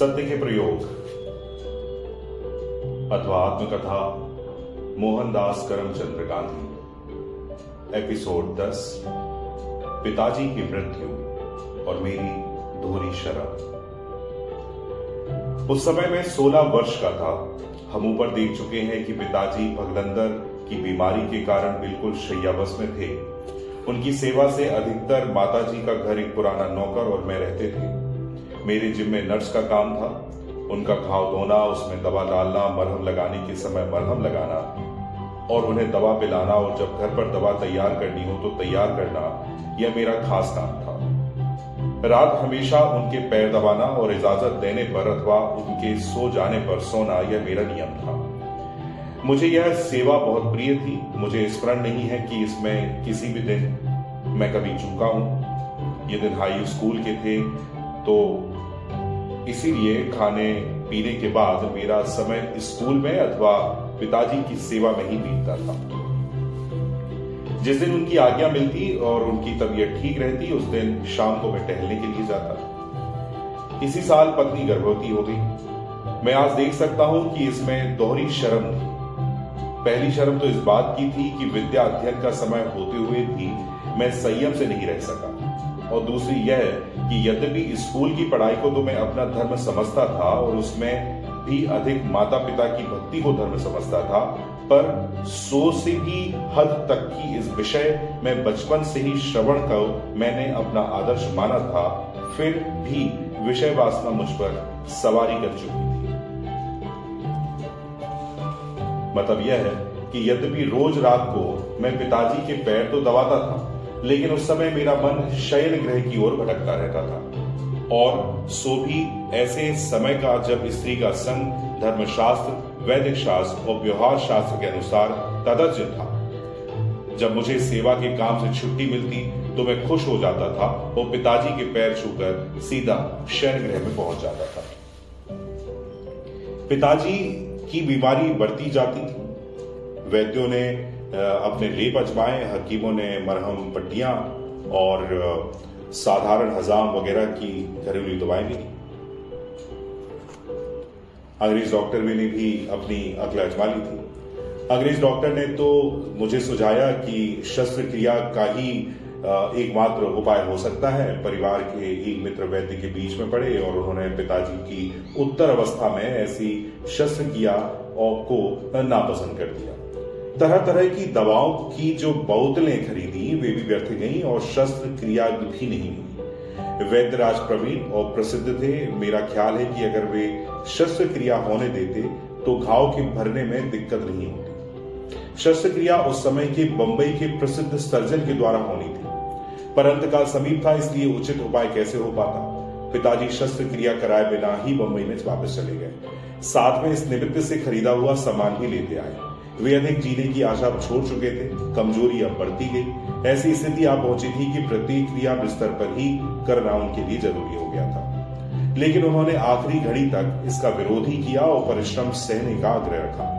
सत्य के प्रयोग। अथवा आत्मकथा, मोहनदास करमचंद्र गांधी। एपिसोड 10 पिताजी की मृत्यु और मेरी दोहरी शराब उस समय मैं 16 वर्ष का था। हम ऊपर देख चुके हैं कि पिताजी भगलंदर की बीमारी के कारण बिल्कुल शैयावश में थे। उनकी सेवा से अधिकतर माताजी का घर एक पुराना नौकर और मैं रहते थे। मेरे जिम में नर्स का काम था। उनका घाव धोना, उसमें दवा डालना, मरहम लगाने के समय मरहम लगाना और उन्हें दवा पिलाना और जब घर पर दवा तैयार करनी हो तो तैयार करना, यह मेरा खास काम था। रात हमेशा उनके पैर दबाना और इजाज़त देने पर अथवा उनके सो जाने पर सोना यह मेरा नियम था। मुझे यह सेवा बहुत प्रिय थी। मुझे स्मरण नहीं है कि इसमें किसी भी दिन मैं कभी चूका हूँ। ये दिन हाई स्कूल के थे तो इसीलिए खाने, पीने के बाद मेरा समय स्कूल में अथवा पिताजी की सेवा में ही बीतता था। जिस दिन उनकी आज्ञा मिलती और उनकी तबीयत ठीक रहती, उस दिन शाम को मैं टहलने के लिए जाता। इसी साल पत्नी गर्भवती हो गई। मैं आज देख सकता हूँ कि इसमें दोहरी शर्म थी। पहली शर्म तो इस बात की थी कि विद्या अध्ययन का समय होते हुए भी मैं संयम से नहीं रह सका। और दूसरी यह कि यद्यपि स्कूल की पढ़ाई को तो मैं अपना धर्म समझता था और उसमें भी अधिक माता पिता की भक्ति को धर्म समझता था, पर सो से भी हद तक की इस विषय में बचपन से ही श्रवण को मैंने अपना आदर्श माना था, फिर भी विषय वासना मुझ पर सवारी कर चुकी थी। मतलब यह है कि यद्यपि रोज रात को मैं पिताजी के पैर तो दबाता था लेकिन उस समय मेरा मन शयन ग्रह की ओर भटकता रहता था। और सो भी ऐसे समय का जब स्त्री का संग धर्मशास्त्र वैदिक शास्त्र और व्यवहार शास्त्र के अनुसार तदर्ज था। जब मुझे सेवा के काम से छुट्टी मिलती तो मैं खुश हो जाता था और पिताजी के पैर छूकर सीधा शयन ग्रह में पहुँच जाता था। पिताजी की बीमारी बढ़ती जाती थी। वैद्यों ने अपने लेप अजमाए, हकीमों ने मरहम पट्टियाँ और साधारण हजाम वगैरह की घरेलू दवाएँ ली अंग्रेज़ डॉक्टर ने भी अपनी अकल अजमा ली थी। अंग्रेज़ डॉक्टर ने तो मुझे सुझाया कि शस्त्र क्रिया का ही एकमात्र उपाय हो सकता है। परिवार के एक मित्र वैद्य के बीच में पड़े और उन्होंने पिताजी की उत्तर अवस्था में ऐसी शस्त्र क्रिया को नापसंद कर दिया। तरह तरह की दवाओं की जो बोतलें खरीदी, वे भी व्यर्थ गईं और शस्त्र क्रिया भी नहीं हुई। वैद्यराज प्रवीण और प्रसिद्ध थे। मेरा ख्याल है कि अगर वे शस्त्र क्रिया होने देते तो घाव के भरने में दिक्कत नहीं होती। शस्त्र क्रिया उस समय के बंबई के प्रसिद्ध सर्जन के द्वारा होनी थी। पर अंतकाल समीप था, इसलिए उचित उपाय कैसे हो पाता? पिताजी शस्त्र क्रिया कराए बिना ही बंबई में वापस चले गए। साथ में इस निमित्त से खरीदा हुआ सामान भी लेते आए। वे अधिक जीने की आशा छोड़ चुके थे, कमज़ोरी अब बढ़ती गई। ऐसी स्थिति आ पहुँची थी कि प्रतिक्रिया बिस्तर पर ही करना उनके लिए ज़रूरी हो गया था। लेकिन उन्होंने आखिरी घड़ी तक इसका विरोध ही किया और परिश्रम सहने का आग्रह रखा।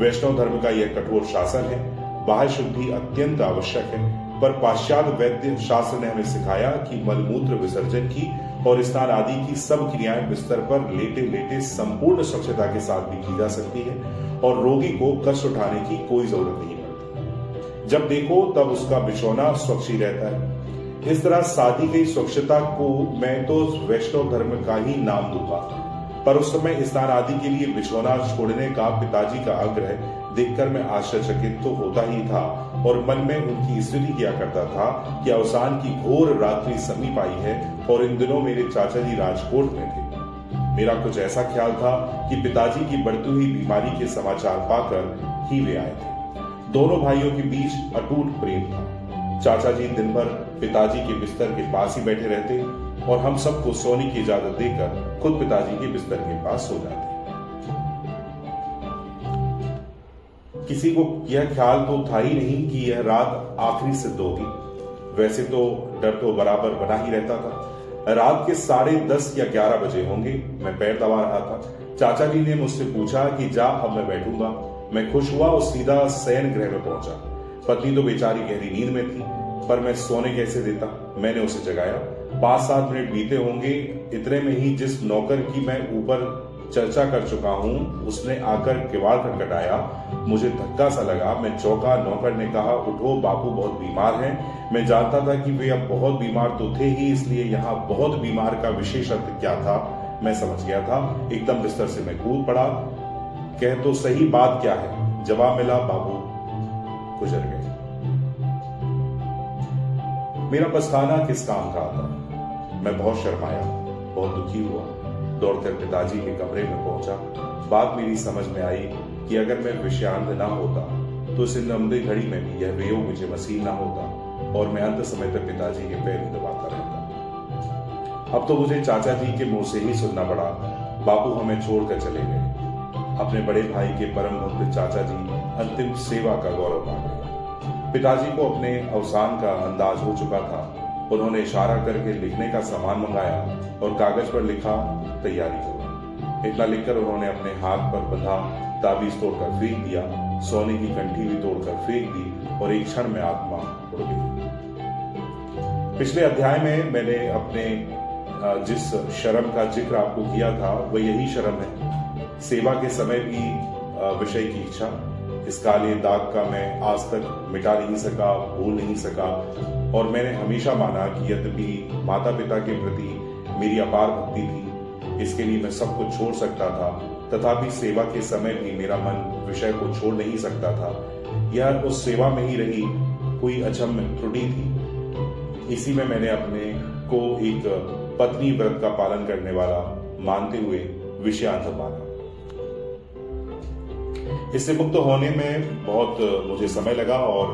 वैष्णव धर्म का यह कठोर शासन है, बाह्य शुद्धि अत्यंत आवश्यक है। पर पाश्चात वैद्य शास्त्र ने हमें सिखाया कि मलमूत्र विसर्जन की और स्नान आदि की सब क्रियाएँ बिस्तर पर लेटे लेटे संपूर्ण स्वच्छता के साथ भी की जा सकती है और रोगी को कष्ट उठाने की कोई ज़रूरत नहीं पड़ती। जब देखो तब उसका बिछौना स्वच्छ ही रहता है। इस तरह सादी गई स्वच्छता को मैं तो वैष्णव धर्म का ही नाम दूँगा। पर उस समय स्नान आदि के लिए बिछौना छोड़ने का पिताजी का आग्रह देखकर मैं आश्चर्यचकित तो होता ही था। और मन में उनकी स्तुति किया करता था कि अवसान की घोर रात्रि समीप आई है और इन दिनों मेरे चाचा जी राजकोट में थे। मेरा कुछ ऐसा ख्याल था कि पिताजी की बढ़ती हुई बीमारी के समाचार पाकर ही वे आए थे। दोनों भाइयों के बीच अटूट प्रेम था। चाचा जी दिन भर पिताजी के बिस्तर के पास ही बैठे रहते और हम सबको सोने की इजाज़त देकर खुद पिताजी के बिस्तर के पास सो जाते। किसी को यह ख्याल तो था ही नहीं कि यह रात आखिरी सिद्ध होगी। वैसे तो डर तो बराबर बना ही रहता था। रात के साढ़े दस या ग्यारह बजे होंगे, मैं पैर दबा रहा था। चाचा जी ने मुझसे पूछा कि जा, अब मैं बैठूँगा। मैं खुश हुआ और सीधा शयन गृह में पहुँचा। पत्नी तो बेचारी गहरी नींद में थी, पर मैं सोने कैसे देता? मैंने उसे जगाया। पाँच सात मिनट बीते होंगे, इतने में ही जिस नौकर की मैं ऊपर चर्चा कर चुका हूँ। उसने आकर किवाड़ खटखटाया। मुझे धक्का सा लगा। मैं चौका नौकर ने कहा, उठो, बापू बहुत बीमार हैं। मैं जानता था कि वे अब बहुत बीमार तो थे ही, इसलिए यहाँ बहुत बीमार का विशेष अर्थ क्या था? मैं समझ गया था। एकदम बिस्तर से मैं कूद पड़ा। कह तो सही बात क्या है? जवाब मिला बाबू गुजर गए। मेरा पछताना किस काम का था मैं बहुत शर्माया, बहुत दुखी हुआ। दौड़कर पिताजी के कमरे में पहुँचा। बात मेरी समझ में आई कि अगर मैं विषयांत ना होता तो इस लंबी घड़ी में भी यह वेयोग मुझे मसीह ना होता और मैं अंत समय तक पिताजी के पैर दबाता रहता। अब तो मुझे चाचा जी के मुँह से ही सुनना पड़ा। बापू हमें छोड़कर चले गए। अपने बड़े भाई के परम भक्त चाचा जी अंतिम सेवा का गौरव पा गए। पिताजी को अपने अवसान का अंदाज हो चुका था। उन्होंने इशारा करके लिखने का सामान मंगाया और कागज़ पर लिखा तैयारी करो इतना लिखकर उन्होंने अपने हाथ पर बंधा ताबीज तोड़कर फेंक दिया, सोने की कंठी भी तोड़कर फेंक दी और एक क्षण में आत्मा उड़ गई। पिछले अध्याय में मैंने अपने जिस शर्म का ज़िक्र आपको किया था, वह यही शर्म है। सेवा के समय भी विषय की इच्छा। इस काले दाग का मैं आज तक मिटा नहीं सका, भूल नहीं सका। और मैंने हमेशा माना कि यद्यपि माता पिता के प्रति मेरी अपार भक्ति थी इसके लिए मैं सब कुछ छोड़ सकता था। तथापि सेवा के समय भी मेरा मन विषय को छोड़ नहीं सकता था। यह उस सेवा में ही रही, कोई अचम त्रुटि थी। इसी में मैंने अपने को एक पत्नी व्रत का पालन करने वाला मानते हुए विषयांत माना। इससे मुक्त होने में बहुत मुझे समय लगा और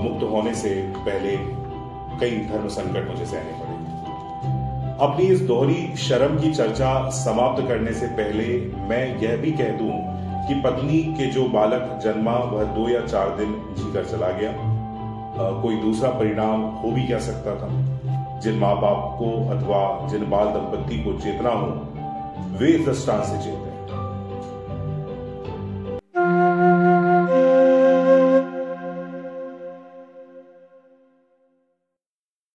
मुक्त होने से पहले कई धर्म संकट मुझे सहने पड़े। अपनी इस दोहरी शर्म की चर्चा समाप्त करने से पहले मैं यह भी कह दूँ कि पत्नी के जो बालक जन्मा वह दो या चार दिन जीकर चला गया। आ, कोई दूसरा परिणाम हो भी क्या सकता था? जिन माँ बाप को अथवा जिन बाल दंपत्ति को चेतना हो वे दृष्टान से चेतना।